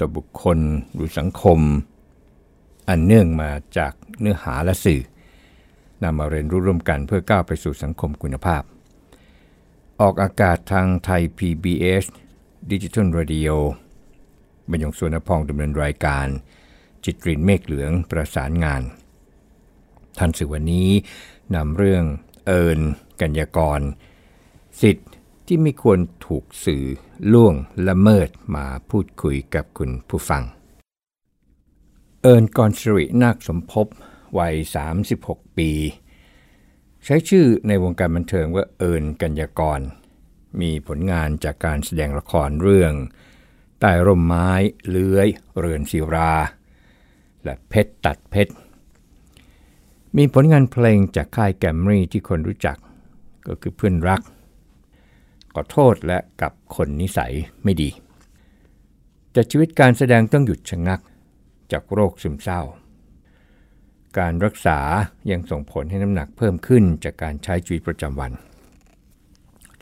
ต่อบุคคลหรือสังคม อันเนื่องมาจากเนื้อหาและสื่อนำมาเรียนรู้ร่วมกันเพื่อก้าวไปสู่สังคมคุณภาพ ออกอากาศทางไทย PBS Digital Radio บรรยงสวนพองดำเนินรายการ จิตรินเมฆเหลืองประสานงาน ท่านสื่อวันนี้นำเรื่องเอิญกัญญากร สิทธิ์ ที่ไม่ควรถูกสื่อล่วงละเมิดมาพูดคุยกับคุณผู้ฟัง เอิญกรสรินาคสมภพวัย 36 ปี ใช้ชื่อในวงการบันเทิงว่าเอิญกัญญากร มีผลงานจากการแสดงละครเรื่องใต้ร่มไม้เลื้อยเรือนศิรา และเพชรตัดเพชร มีผลงานเพลงจากค่ายแกมมี่ที่คนรู้จัก ก็คือเพื่อนรัก ขอโทษและกับคนนิสัยไม่ดี แต่ชีวิตการแสดงต้องหยุดชะงักจากโรคซึมเศร้า การรักษายังส่งผลให้น้ำหนักเพิ่มขึ้นจากการใช้ชีวิตประจำวัน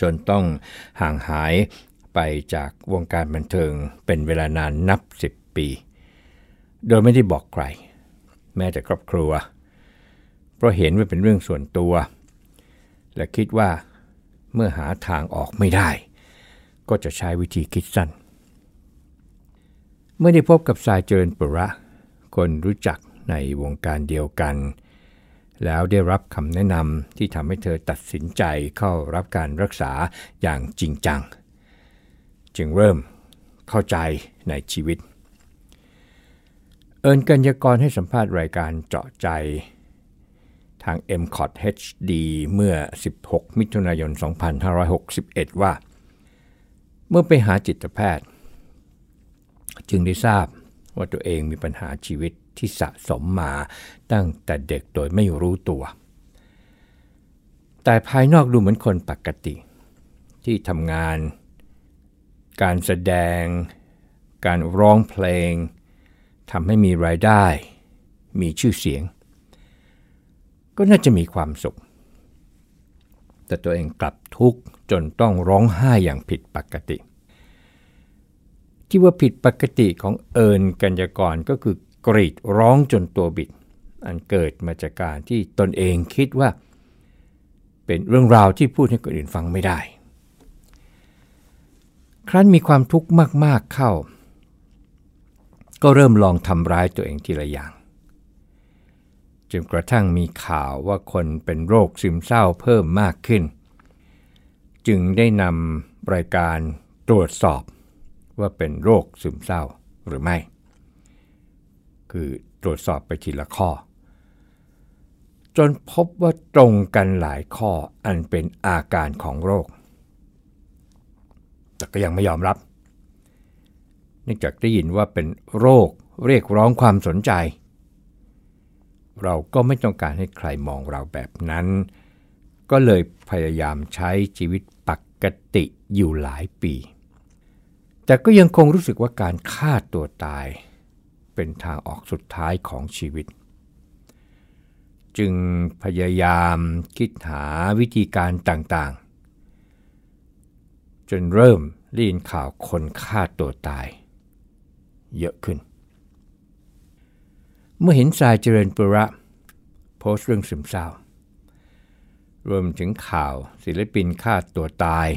จนต้องห่างหายไปจากวงการบันเทิงเป็นเวลานานนับ 10 ปี โดยไม่ได้บอกใคร แม้แต่ครอบครัว เพราะเห็นว่าเป็นเรื่องส่วนตัว และคิดว่า เมื่อหาทางออกไม่ได้ ก็จะใช้วิธีคิดสั้น เมื่อได้พบกับสายเจริญปุระ คนรู้จักในวงการเดียวกัน แล้วได้รับคำแนะนำที่ทำให้เธอตัดสินใจเข้ารับการรักษาอย่างจริงจัง จึงเริ่มเข้าใจในชีวิต เอิญกัญญากรให้สัมภาษณ์รายการเจาะใจ ทาง m c o t HD เมื่อ 16 มิถุนายน 2561 ว่า เมื่อไปหาจิตแพทย์ จึงได้ทราบว่าตัวเองมีปัญหาชีวิตที่สะสมมาตั้งแต่เด็กโดยไม่รู้ตัว แต่ภายนอกดูเหมือนคนปกติ ที่ทำงาน การแสดง การร้องเพลงทำให้มีรายได้ มีชื่อเสียง ก็น่าจะมีความสุข แต่ตัวเองกลับทุกข์จนต้องร้องไห้อย่างผิดปกติ ที่ว่าผิดปกติของเอิญกัญญากรก็คือกรีดร้องจนตัวบิด อันเกิดมาจากการที่ตนเองคิดว่า เป็นเรื่องราวที่พูดให้คนอื่นฟังไม่ได้ ครั้นมีความทุกข์มากๆเข้า ก็เริ่มลองทำร้ายตัวเองทีละอย่าง จนกระทั่งมีข่าวว่าคนเป็นโรคซึมเศร้าเพิ่มมากขึ้น จึงได้นำรายการตรวจสอบว่าเป็นโรคซึมเศร้าหรือไม่ คือตรวจสอบไปทีละข้อ จนพบว่าตรงกันหลายข้ออันเป็นอาการของโรค แต่ก็ยังไม่ยอมรับ เนื่องจากได้ยินว่าเป็นโรคเรียกร้องความสนใจ เราก็ไม่ต้องการให้ใครมองเราแบบนั้น ก็เลยพยายามใช้ชีวิตปกติอยู่หลายปี แต่ก็ยังคงรู้สึกว่าการฆ่าตัวตาย เป็นทางออกสุดท้ายของชีวิต จึงพยายามคิดหาวิธีการต่างๆ จนเริ่มได้ยินข่าวคนฆ่าตัวตาย เยอะขึ้น เมื่อเห็นสายเจริญปุระ โพสต์เรื่องซึมเศร้า รวมถึงข่าวศิลปินฆ่าตัวตาย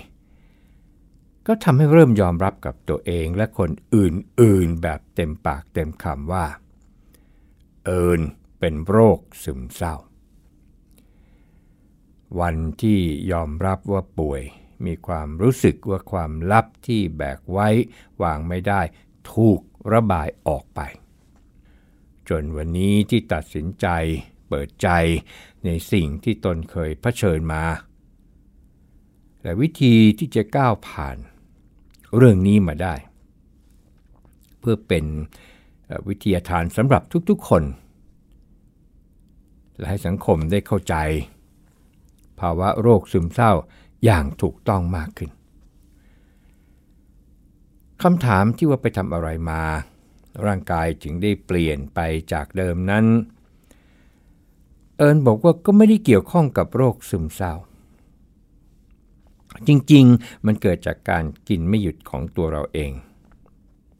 ก็ทำให้เริ่มยอมรับกับตัวเองและคนอื่นๆแบบเต็มปากเต็มคำว่า เอิญเป็นโรคซึมเศร้า วันที่ยอมรับว่าป่วยมีความรู้สึกว่าความลับที่แบกไว้วางไม่ได้ถูกระบายออกไป จนวันนี้ที่ตัดสินใจเปิดใจในสิ่งที่ตนเคยเผชิญมา และวิธีที่จะก้าวผ่านเรื่องนี้มาได้ เพื่อเป็นวิทยาทานสำหรับทุกๆคน และให้สังคมได้เข้าใจ ภาวะโรคซึมเศร้าอย่างถูกต้องมากขึ้นคำถามที่ว่าไปทำอะไรมา ร่างกายจึงได้เปลี่ยนไปจากเดิมนั้น เอิญบอกว่าก็ไม่ได้เกี่ยวข้องกับโรคซึมเศร้า จริงๆ มันเกิดจากการกินไม่หยุดของตัวเราเอง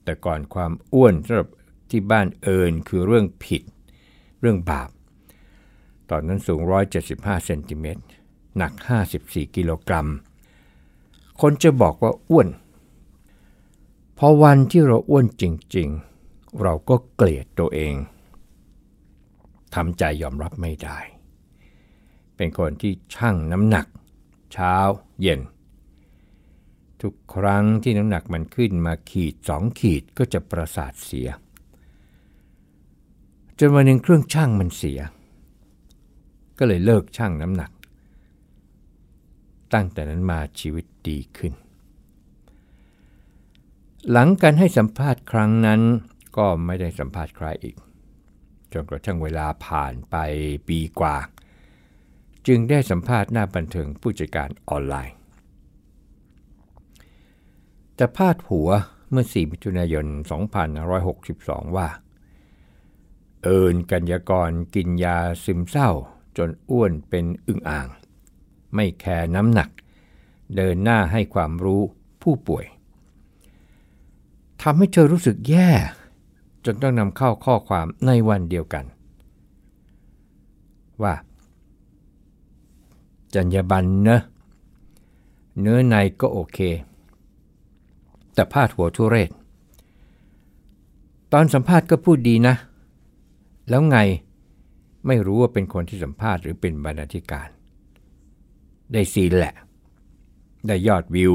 แต่ก่อนความอ้วนสำหรับที่บ้านเอิญคือเรื่องผิด เรื่องบาป ตอนนั้นสูง 175 เซนติเมตร หนัก 54 กิโลกรัม คนจะบอกว่าอ้วน พอวันที่เราอ้วนจริง ๆ เราก็เกลียดตัวเองทำใจยอมรับไม่ได้ เป็นคนที่ชั่งน้ำหนัก เช้าเย็น ทุกครั้งที่น้ำหนักมันขึ้นมาขีดสองขีดก็จะประสาทเสีย จนวันหนึ่งเครื่องชั่งมันเสีย ก็เลยเลิกชั่งน้ำหนัก ตั้งแต่นั้นมาชีวิตดีขึ้นหลังการให้สัมภาษณ์ครั้งนั้น ก็ไม่ได้สัมภาษณ์ใครอีก จนกระทั่งเวลาผ่านไปปีกว่า จึงได้สัมภาษณ์หน้าบันเทิงผู้จัดการออนไลน์จะพาดหัวเมื่อ 4 มิถุนายน 2562 ว่า เอิญกัญญากรกินยาซึมเศร้า จนอ้วนเป็นอึ่งอ่าง ไม่แคร์น้ำหนัก เดินหน้าให้ความรู้ผู้ป่วยทำให้เธอรู้สึกแย่ จนต้องนำเข้าข้อความในวันเดียวกัน ว่า จัญญบันเนะเนื้อในก็โอเค แต่พาดหัวทุเรศ ตอนสัมภาษณ์ก็พูดดีนะ แล้วไงไม่รู้ว่าเป็นคนที่สัมภาษณ์หรือเป็นบรรณาธิการ ได้ซีนแหละ ได้ยอดวิว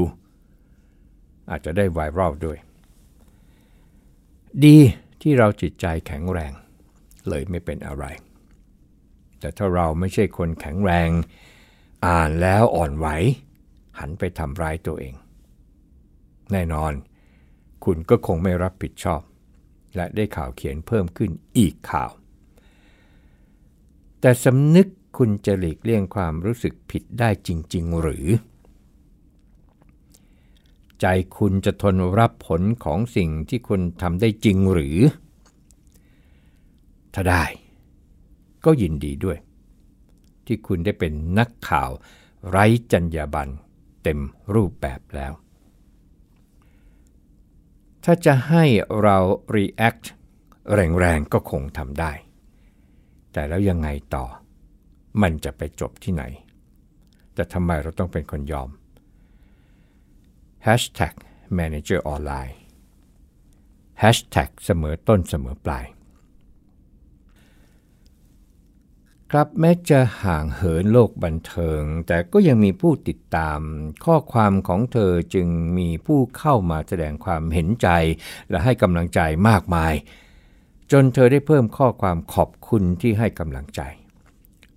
อาจจะได้ไวรัลด้วย ดี ที่เราจิตใจแข็งแรง เลยไม่เป็นอะไร แต่ถ้าเราไม่ใช่คนแข็งแรง อ่านแล้วอ่อนไหว หันไปทำร้ายตัวเอง แน่นอน คุณก็คงไม่รับผิดชอบ และได้ข่าวเขียนเพิ่มขึ้นอีกข่าว แต่สำนึกคุณจะหลีกเลี่ยงความรู้สึกผิดได้จริง ๆ หรือ ใจคุณจะทนรับผลของสิ่งที่คุณทำได้จริงหรือ ถ้าได้ ก็ยินดีด้วย ที่คุณได้เป็นนักข่าว ไร้จรรยาบรรณเต็มรูปแบบแล้ว ถ้าจะให้เรา react แรงๆก็คงทำได้ แต่แล้วยังไงต่อ มันจะไปจบที่ไหน แต่ทำไมเราต้องเป็นคนยอม Hashtag Manager ออนไลน์ Hashtag เสมอต้นเสมอปลาย ครับแม้จะห่างเหินโลกบันเทิง แต่ก็ยังมีผู้ติดตาม ข้อความของเธอจึงมีผู้เข้ามาแสดงความเห็นใจ และให้กำลังใจมากมาย จนเธอได้เพิ่มข้อความขอบคุณที่ให้กำลังใจ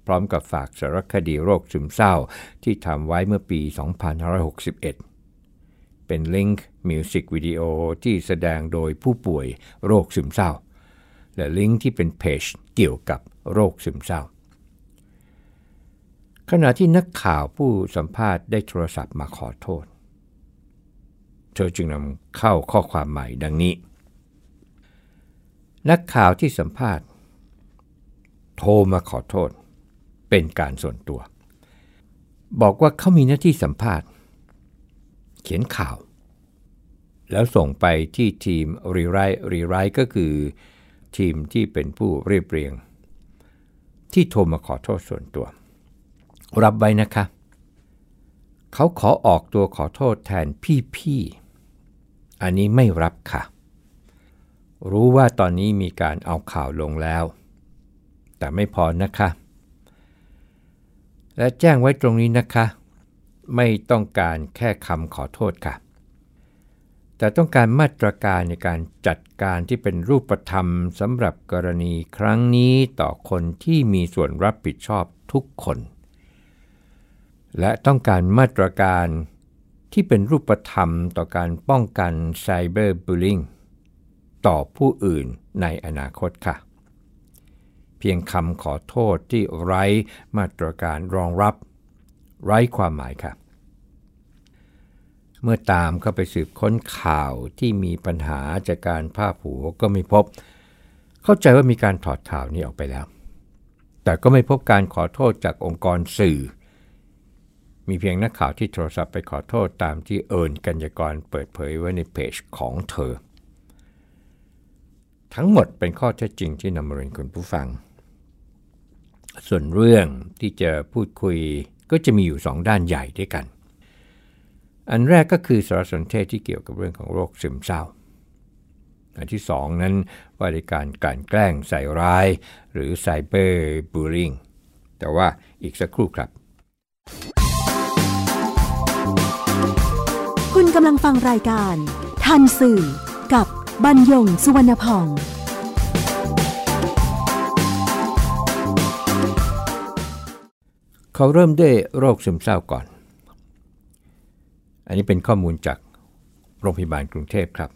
พร้อมกับฝากสารคดีโรคซึมเศร้าที่ทำไว้เมื่อปี 2561 เป็นลิงก์มิวสิกวิดีโอที่แสดงโดยผู้ป่วยโรคซึมเศร้า และลิงก์ที่เป็นเพจเกี่ยวกับโรคซึมเศร้า ขณะที่นักข่าวผู้สัมภาษณ์ได้โทรศัพท์มาขอโทษ เธอจึงนำเข้าข้อความใหม่ดังนี้ นักข่าวที่สัมภาษณ์ โทรมาขอโทษ เป็นการส่วนตัว บอกว่าเขามีหน้าที่สัมภาษณ์ เขียนข่าว แล้วส่งไปที่ทีมรีไรรีไรก็คือทีมที่เป็นผู้เรียบเรียง ที่โทรมาขอโทษส่วนตัว รับไว้นะคะ เขาขอออกตัวขอโทษแทนพี่ๆ อันนี้ไม่รับค่ะ รู้ว่าตอนนี้มีการเอาข่าวลงแล้ว แต่ไม่พอนะคะ และแจ้งไว้ตรงนี้นะคะ ไม่ต้องการแค่คำขอโทษค่ะ แต่ต้องการมาตรการในการจัดการที่เป็นรูปธรรมสำหรับกรณีครั้งนี้ต่อคนที่มีส่วนรับผิดชอบทุกคน และต้องการมาตรการที่เป็นรูปธรรมต่อการป้องกันไซเบอร์บูลลิงต่อผู้อื่นในอนาคตค่ะ เพียงคำขอโทษที่ไร้มาตรการรองรับ ไร้ความหมายค่ะ เมื่อตามเข้าไปสืบค้นข่าวที่มีปัญหาจากการภาพหัวก็ไม่พบ เข้าใจว่ามีการถอดข่าวนี้ออกไปแล้ว แต่ก็ไม่พบการขอโทษจากองค์กรสื่อ มีเพียงนักข่าวที่โทรศัพท์ไปขอโทษตามที่เอิญกัญญากรเปิดเผยไว้ในเพจของเธอ ทั้งหมดเป็นข้อเท็จจริงที่นำมาเรียนคุณผู้ฟังส่วนเรื่องที่จะพูดคุย ก็จะมีอยู่สองด้านใหญ่ด้วยกัน อันแรกก็คือสารสนเทศที่เกี่ยวกับเรื่องของโรคซึมเศร้า อันที่สองนั้นว่าในการกลั่นแกล้งใส่ร้าย หรือไซเบอร์บูลิงแต่ว่าอีกสักครู่ครับ คุณกำลังฟังรายการ ทันสื่อกับบรรยงสุวรรณพอง เขาเริ่มด้วยโรคซึมเศร้าก่อน อันนี้เป็นข้อมูลจากโรงพยาบาลกรุงเทพครับ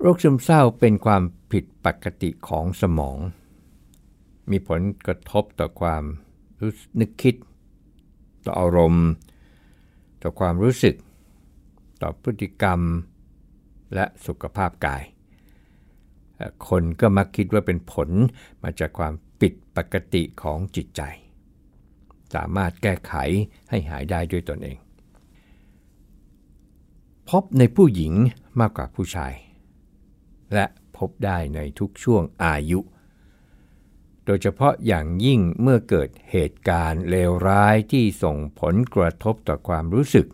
โรคซึมเศร้าเป็นความผิดปกติของสมอง มีผลกระทบต่อความรู้นึกคิด ต่ออารมณ์ ต่อความรู้สึก ต่อพฤติกรรม และสุขภาพกาย คนก็มักคิดว่าเป็นผลมาจากความผิดปกติของจิตใจ สามารถแก้ไขให้หายได้ด้วยตนเอง พบในผู้หญิงมากกว่าผู้ชาย และพบได้ในทุกช่วงอายุ โดยเฉพาะอย่างยิ่งเมื่อเกิดเหตุการณ์เลวร้ายที่ส่งผลกระทบต่อความรู้สึก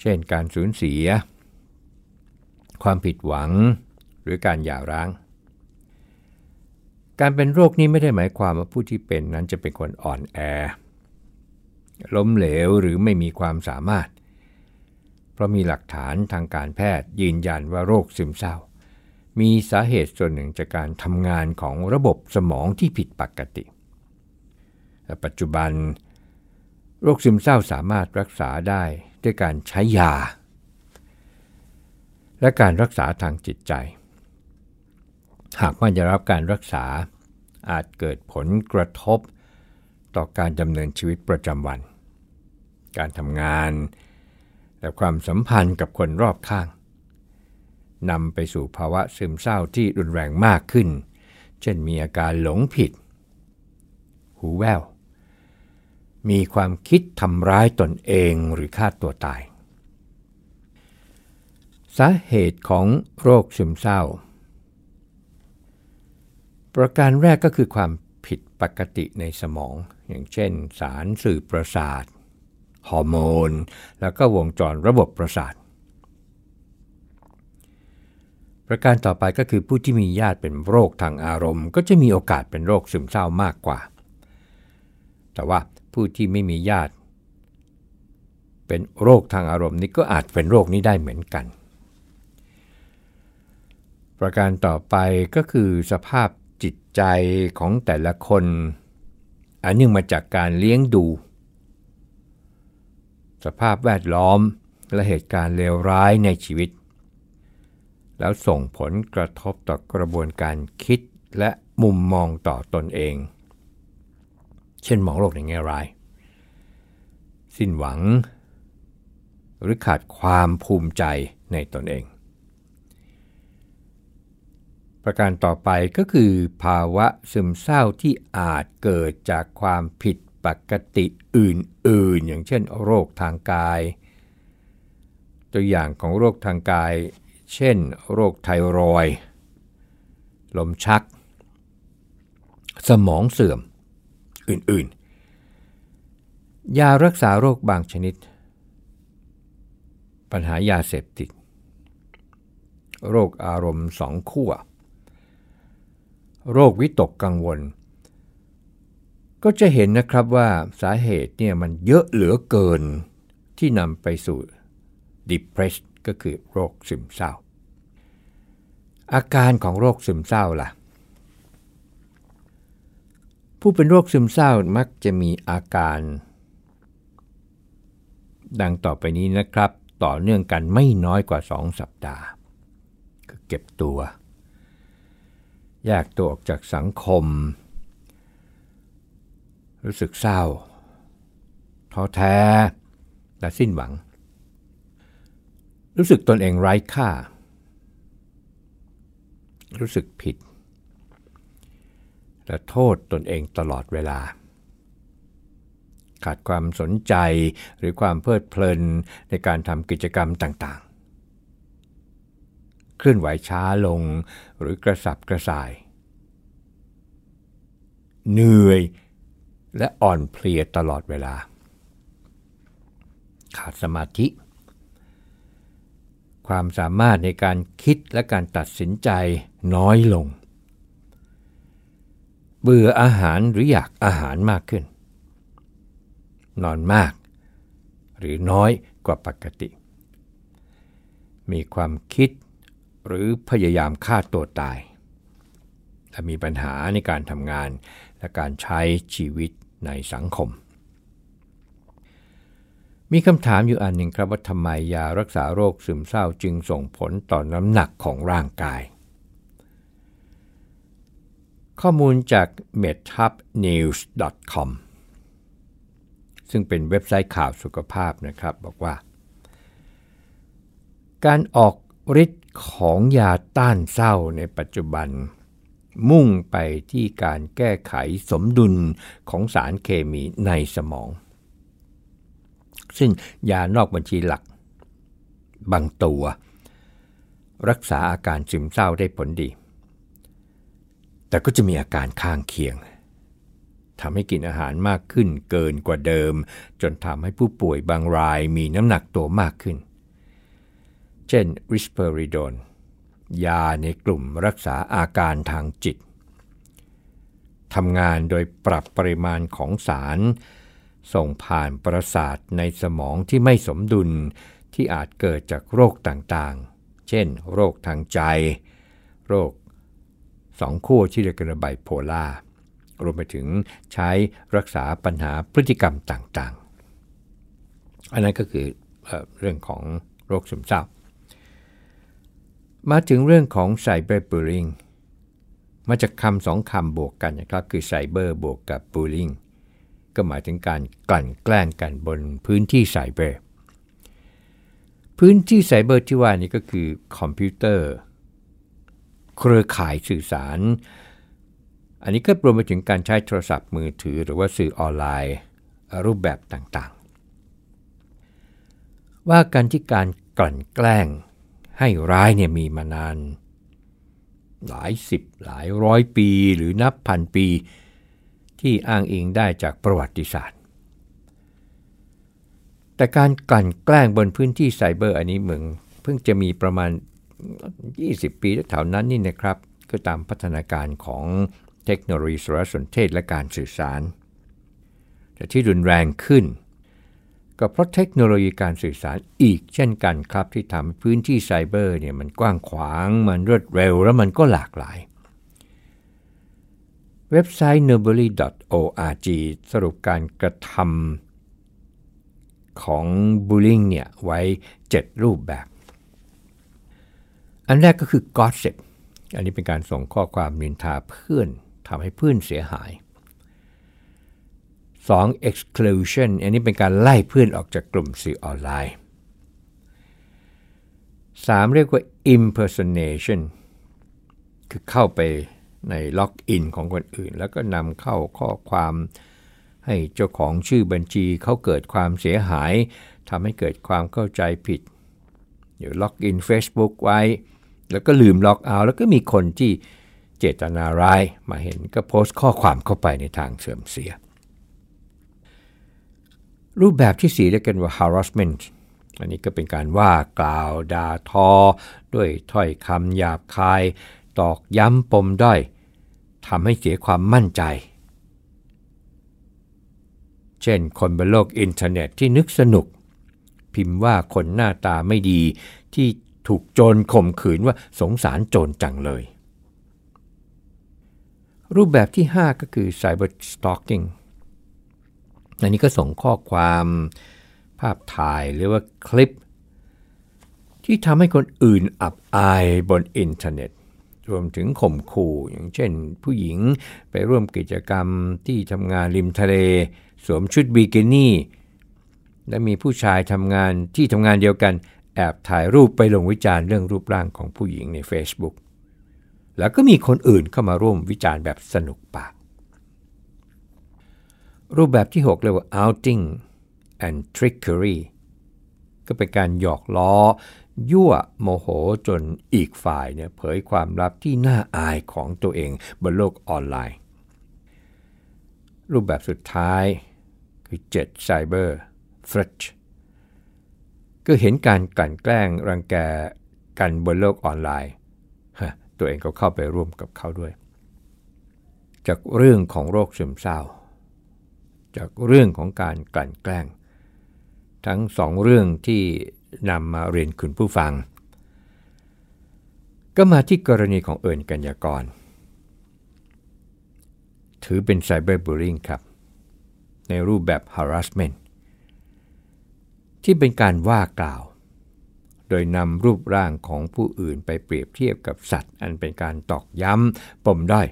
เช่นการสูญเสีย ความผิดหวังหรือการหย่าร้าง การเป็นโรคนี้ไม่ได้หมายความว่าผู้ที่เป็นนั้นจะเป็นคนอ่อนแอ ล้มเหลวหรือไม่มีความสามารถ เพราะมีหลักฐานทางการแพทย์ยืนยันว่าโรคซึมเศร้า มีสาเหตุส่วนหนึ่งจากการทำงานของระบบสมองที่ผิดปกติแต่ปัจจุบัน โรคซึมเศร้าสามารถรักษาได้ด้วยการใช้ยา และการรักษาทางจิตใจ หากไม่ได้รับการรักษา อาจเกิดผลกระทบ ต่อการดำเนินชีวิตประจำวัน การทำงาน และความสัมพันธ์กับคนรอบข้างนำไปสู่ภาวะซึมเศร้าที่รุนแรงมากขึ้น เช่นมีอาการหลงผิด หูแวว มีความคิดทำร้ายตนเองหรือฆ่าตัวตาย สาเหตุของโรคซึมเศร้า ประการแรกก็คือความผิดปกติในสมอง อย่างเช่น สารสื่อประสาท ฮอร์โมน แล้วก็วงจรระบบประสาท ประการต่อไปก็คือผู้ที่มีญาติเป็นโรคทางอารมณ์ ก็จะมีโอกาสเป็นโรคซึมเศร้ามากกว่า แต่ว่าผู้ที่ไม่มีญาติ เป็นโรคทางอารมณ์นี้ก็อาจเป็นโรคนี้ได้เหมือนกันประการต่อไปก็คือสภาพ ใจของแต่ละคนอันเนื่องมาจากการเลี้ยงดู สภาพแวดล้อมและเหตุการณ์เลวร้ายในชีวิต แล้วส่งผลกระทบต่อกระบวนการคิดและมุมมองต่อตนเอง เช่นมองโลกในแง่ร้าย สิ้นหวัง หรือขาดความภูมิใจในตนเอง ประการต่อไปก็คือภาวะซึมเศร้าที่อาจเกิดจากความผิดปกติอื่นๆ อย่างเช่น โรคทางกาย ตัวอย่างของโรคทางกาย เช่น โรคไทรอยด์ลมชัก สมองเสื่อมอื่นๆ ยารักษาโรคบางชนิด ปัญหายาเสพติด โรคอารมณ์สองขั้ว โรควิตกกังวล ก็จะเห็นนะครับว่าสาเหตุเนี่ยมันเยอะเหลือเกินที่นำไปสู่ depressed ก็คือโรคซึมเศร้า อาการของโรคซึมเศร้าล่ะ ผู้เป็นโรคซึมเศร้ามักจะมีอาการ ดังต่อไปนี้นะครับ ต่อเนื่องกันไม่น้อยกว่า 2 สัปดาห์ คือเก็บตัว แยกตัวออกจากสังคม รู้สึกเศร้าท้อแท้ และสิ้นหวัง รู้สึกตนเองไร้ค่า รู้สึกผิด และโทษตนเองตลอดเวลา ขาดความสนใจหรือความเพลิดเพลินในการทำกิจกรรมต่าง เคลื่อนไหวช้าลง หรือกระสับกระส่าย เหนื่อยและอ่อนเพลียตลอดเวลา ขาดสมาธิ ความสามารถในการคิดและการตัดสินใจน้อยลง เบื่ออาหารหรืออยากอาหารมากขึ้น นอนมาก หรือน้อยกว่าปกติ มีความคิด หรือพยายามฆ่าตัวตาย และมีปัญหาในการทำงานและการใช้ชีวิตในสังคม มีคำถามอยู่อันหนึ่งครับว่าทำไมยารักษาโรคซึมเศร้าจึงส่งผลต่อน้ำหนักของร่างกาย ข้อมูลจาก medhubnews.com ซึ่งเป็นเว็บไซต์ข่าวสุขภาพนะครับบอกว่า การออกฤทธิ์ ของยาต้านเศร้าในปัจจุบัน มุ่งไปที่การแก้ไขสมดุลของสารเคมีในสมอง ซึ่งยานอกบัญชีหลัก บางตัว รักษาอาการซึมเศร้าได้ผลดี แต่ก็จะมีอาการข้างเคียงทำให้กินอาหารมากขึ้นเกินกว่าเดิม จนทำให้ผู้ป่วยบางรายมีน้ำหนักตัวมากขึ้น เช่นริสเปอริโดนยาในกลุ่มรักษาอาการทางจิตทำงานโดยปรับปริมาณของสาร ส่งผ่านประสาทในสมองที่ไม่สมดุลที่อาจเกิดจากโรคต่างๆ เช่น โรคทางใจ โรคสองขั้วที่เรียกกันไบโพลารวมไปถึงใช้รักษาปัญหาพฤติกรรมต่างๆ อันนั้นก็คือเอเรื่องของโรคซึมเศร้า มาถึงเรื่องของไซเบอร์บูลลิงมาจากคำสองคำบวกกันนะครับ คือไซเบอร์บวกกับบูลลิงก็หมายถึงการกลั่นแกล้งกันบนพื้นที่ไซเบอร์ พื้นที่ไซเบอร์ที่ว่านี้ก็คือคอมพิวเตอร์ เครือข่ายสื่อสาร อันนี้ก็รวมไปถึงการใช้โทรศัพท์มือถือหรือว่าสื่อออนไลน์ รูปแบบต่างๆ ว่าการที่การกลั่นแกล้ง ให้ร้ายเนี่ยมีมานาน หลายสิบหลายร้อยปีหรือนับพันปี ที่อ้างอิงได้จากประวัติศาสตร์ แต่การกลั่นแกล้งบนพื้นที่ไซเบอร์อันนี้เหมืองเพิ่งจะมีประมาณ 20 ปีแถวนั้นนี่นะครับ ก็ตามพัฒนาการของเทคโนโลยีสารสนเทศและการสื่อสาร แต่ที่รุนแรงขึ้น ก็เพราะเทคโนโลยีการสื่อสารอีกเช่นกันครับ ที่ทำให้พื้นที่ไซเบอร์เนี่ยมันกว้างขวาง มันรวดเร็ว แล้วมันก็หลากหลาย เว็บไซต์ n o b l y org สรุปการกระทำของบูลลิงเนี่ยไว้ 7 รูปแบบ อันแรกก็คือ gossip อันนี้เป็นการส่งข้อความนินทาเพื่อนทำให้เพื่อนเสียหาย 2. exclusion อันนี้เป็นการไล่เพื่อนออกจากกลุ่มสื่อออนไลน์ 3. เรียกว่า impersonation คือเข้าไปในล็อกอินของคนอื่น แล้วก็นำเข้าข้อความให้เจ้าของชื่อบัญชีเขาเกิดความเสียหายทำให้เกิดความเข้าใจผิดอยู่ล็อกอิน Facebook ไว้ แล้วก็ลืมล็อกเอา แล้วก็มีคนที่เจตนาร้ายมาเห็นก็โพสต์ข้อความเข้าไปในทางเสื่อมเสีย รูปแบบที่สีเรียกกันว่า harassment อันนี้ก็เป็นการว่ากล่าวด่าทอ ด้วยถ้อยคำหยาบคาย ตอกย้ำปมด้อยทำให้เสียความมั่นใจ เช่นคนบนโลกอินเทอร์เน็ตที่นึกสนุก พิมพ์ว่าคนหน้าตาไม่ดีที่ถูกโจรข่มขืนว่าสงสารโจรจังเลย รูปแบบที่ 5 ก็คือ cyber stalking อันนี้ก็ส่งข้อความภาพถ่ายหรือว่าคลิป ที่ทำให้คนอื่นอับอายบนอินเทอร์เน็ต รวมถึงข่มขู่อย่างเช่น ผู้หญิงไปร่วมกิจกรรมที่ทำงานริมทะเล สวมชุดบิกินี่ และมีผู้ชายทำงานที่ทำงานเดียวกันแอบถ่ายรูปไปลงวิจารณ์เรื่องรูปร่างของผู้หญิงใน Facebook แล้วก็มีคนอื่นเข้ามาร่วมวิจารณ์แบบสนุกปาก รูปแบบที่ 6 เรียกว่า outing and trickery ก็เป็นการหยอกล้อ ยั่วโมโหจนอีกฝ่ายเนี่ยเผยความลับที่น่าอายของตัวเองบนโลกออนไลน์ รูปแบบสุดท้ายคือ 7 Cyber f r e t ก็เห็นการกลั่นแกล้งรังแกกันบนโลกออนไลน์ ตัวเองก็เข้าไปร่วมกับเขาด้วย จากเรื่องของโรคซึมเศร้า จากเรื่องของการกลั่นแกล้ง ทั้งสองเรื่องที่นำมาเรียนคุณผู้ฟัง ก็มาที่กรณีของเอิญกัญญากร ถือเป็นไซเบอร์บูลลิงครับ ในรูปแบบ harassment ที่เป็นการว่ากล่าว โดยนำรูปร่างของผู้อื่นไปเปรียบเทียบกับสัตว์ อันเป็นการตอกย้ำปมด้อย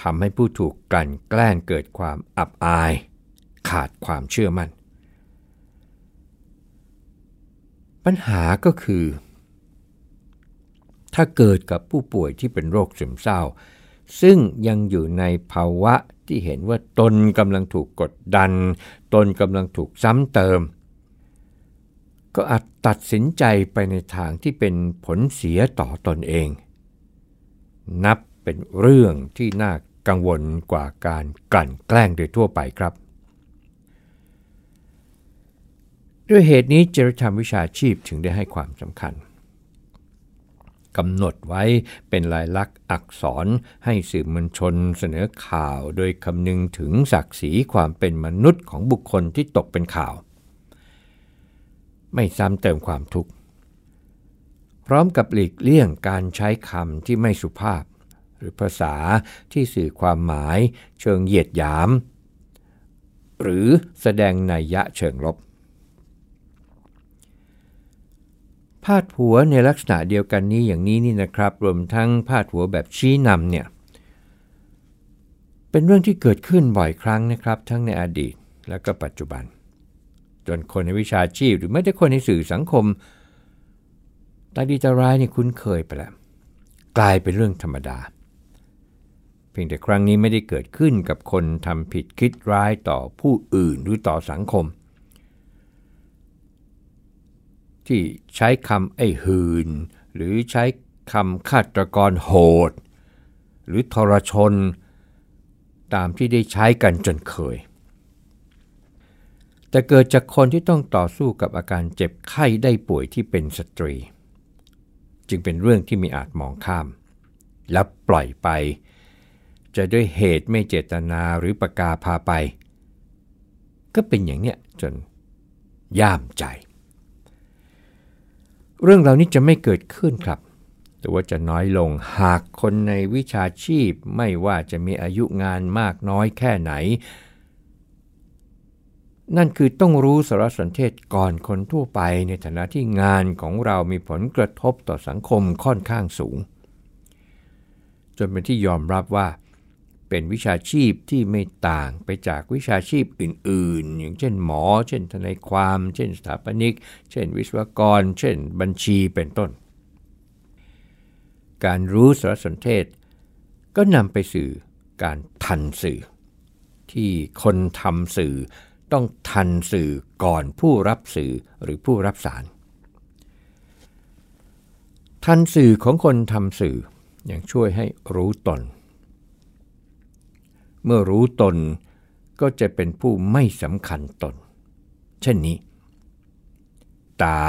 ทำให้ผู้ถูกกลั่นแกล้งเกิดความอับอาย ขาดความเชื่อมั่น ปัญหาก็คือ ถ้าเกิดกับผู้ป่วยที่เป็นโรคซึมเศร้า ซึ่งยังอยู่ในภาวะที่เห็นว่าตนกำลังถูกกดดัน ตนกำลังถูกซ้ำเติม ก็อาจตัดสินใจไปในทางที่เป็นผลเสียต่อตอนเอง นับเป็นเรื่องที่น่า กังวลกว่าการกลั่นแกล้งโดยทั่วไปครับ ด้วยเหตุนี้จริยธรรมวิชาชีพถึงได้ให้ความสำคัญกำหนดไว้เป็นลายลักษณ์อักษรให้สื่อมวลชนเสนอข่าว โดยคำนึงถึงศักดิ์ศรีความเป็นมนุษย์ของบุคคลที่ตกเป็นข่าว ไม่ซ้ำเติมความทุกข์ พร้อมกับหลีกเลี่ยงการใช้คำที่ไม่สุภาพ หรือภาษาที่สื่อความหมายเชิงเหยียดหยาม หรือแสดงนัยยะเชิงลบ พาดหัวในลักษณะเดียวกันนี้อย่างนี้นี่นะครับ รวมทั้งพาดหัวแบบชี้นำเนี่ยเป็นเรื่องที่เกิดขึ้นบ่อยครั้งนะครับ ทั้งในอดีตและก็ปัจจุบัน จนคนในวิชาชีพหรือไม่แต่คนในสื่อสังคมตาดีตาร้ายนี่คุ้นเคยไปแล้วกลายเป็นเรื่องธรรมดา พียงแต่ครั้งนี้ไม่ได้เกิดขึ้นกับคนทำผิดคิดร้ายต่อผู้อื่นหรือต่อสังคม ที่ใช้คำไอ้หืน หรือใช้คำฆาตกรโหด หรือทรชน ตามที่ได้ใช้กันจนเคย แต่เกิดจากคนที่ต้องต่อสู้กับอาการเจ็บไข้ได้ป่วยที่เป็นสตรี จึงเป็นเรื่องที่มีอาจมองข้าม และปล่อยไป จะด้วยเหตุไม่เจตนาหรือประกาพาไป ก็เป็นอย่างเนี้ยจนย่ามใจ เรื่องเหล่านี้จะไม่เกิดขึ้นครับแต่ว่าจะน้อยลงหากคนในวิชาชีพไม่ว่าจะมีอายุงานมากน้อยแค่ไหน นั่นคือต้องรู้สารสนเทศก่อนคนทั่วไปในฐานะที่งานของเรามีผลกระทบต่อสังคมค่อนข้างสูง จนเป็นที่ยอมรับว่า เป็นวิชาชีพที่ไม่ต่างไปจากวิชาชีพอื่น ๆ อย่างเช่นหมอ เช่นทนายความ เช่นสถาปนิก เช่นวิศวกร เช่นบัญชีเป็นต้น การรู้สารสนเทศ ก็นำไปสู่การทันสื่อ ที่คนทำสื่อต้องทันสื่อก่อนผู้รับสื่อหรือผู้รับสาร ทันสื่อของคนทำสื่อยังช่วยให้รู้ตน เมื่อรู้ตนก็จะเป็นผู้ไม่สำคัญตน เช่นนี้ ตา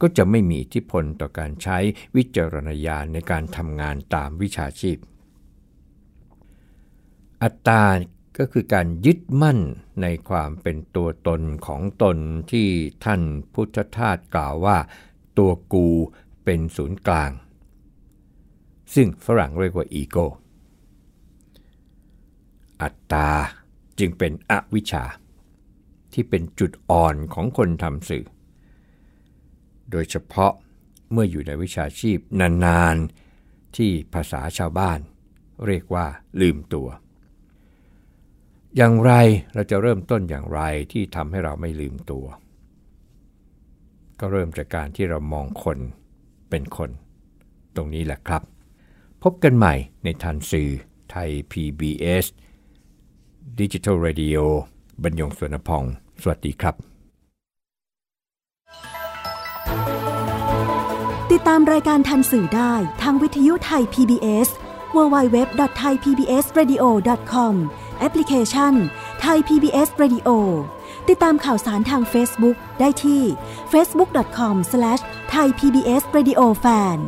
ก็จะไม่มีอิทธิพลต่อการใช้วิจารณญาณในการทำงานตามวิชาชีพ อัตตาก็คือการยึดมั่นในความเป็นตัวตนของตนที่ท่านพุทธทาสกล่าวว่า ตัวกูเป็นศูนย์กลาง ซึ่งฝรั่งเรียกว่าอีโก อัตตา จึงเป็นอวิชชา ที่เป็นจุดอ่อนของคนทำสื่อ โดยเฉพาะเมื่ออยู่ในวิชาชีพนานๆ ที่ภาษาชาวบ้าน เรียกว่าลืมตัว อย่างไรเราจะเริ่มต้นอย่างไรที่ทำให้เราไม่ลืมตัว ก็เริ่มจากการที่เรามองคนเป็นคน ตรงนี้แหละครับ พบกันใหม่ในทันสื่อไทย PBS Digital Radio บรรยงค์ สุวรรณผ่อง สวัสดีครับ ติดตามรายการทันสื่อได้ทางวิทยุไทย PBS www.thaipbsradio.com แอปพลิเคชัน Thai PBS Radio ติดตามข่าวสารทาง Facebook ได้ที่ facebook.com/thaipbsradiofan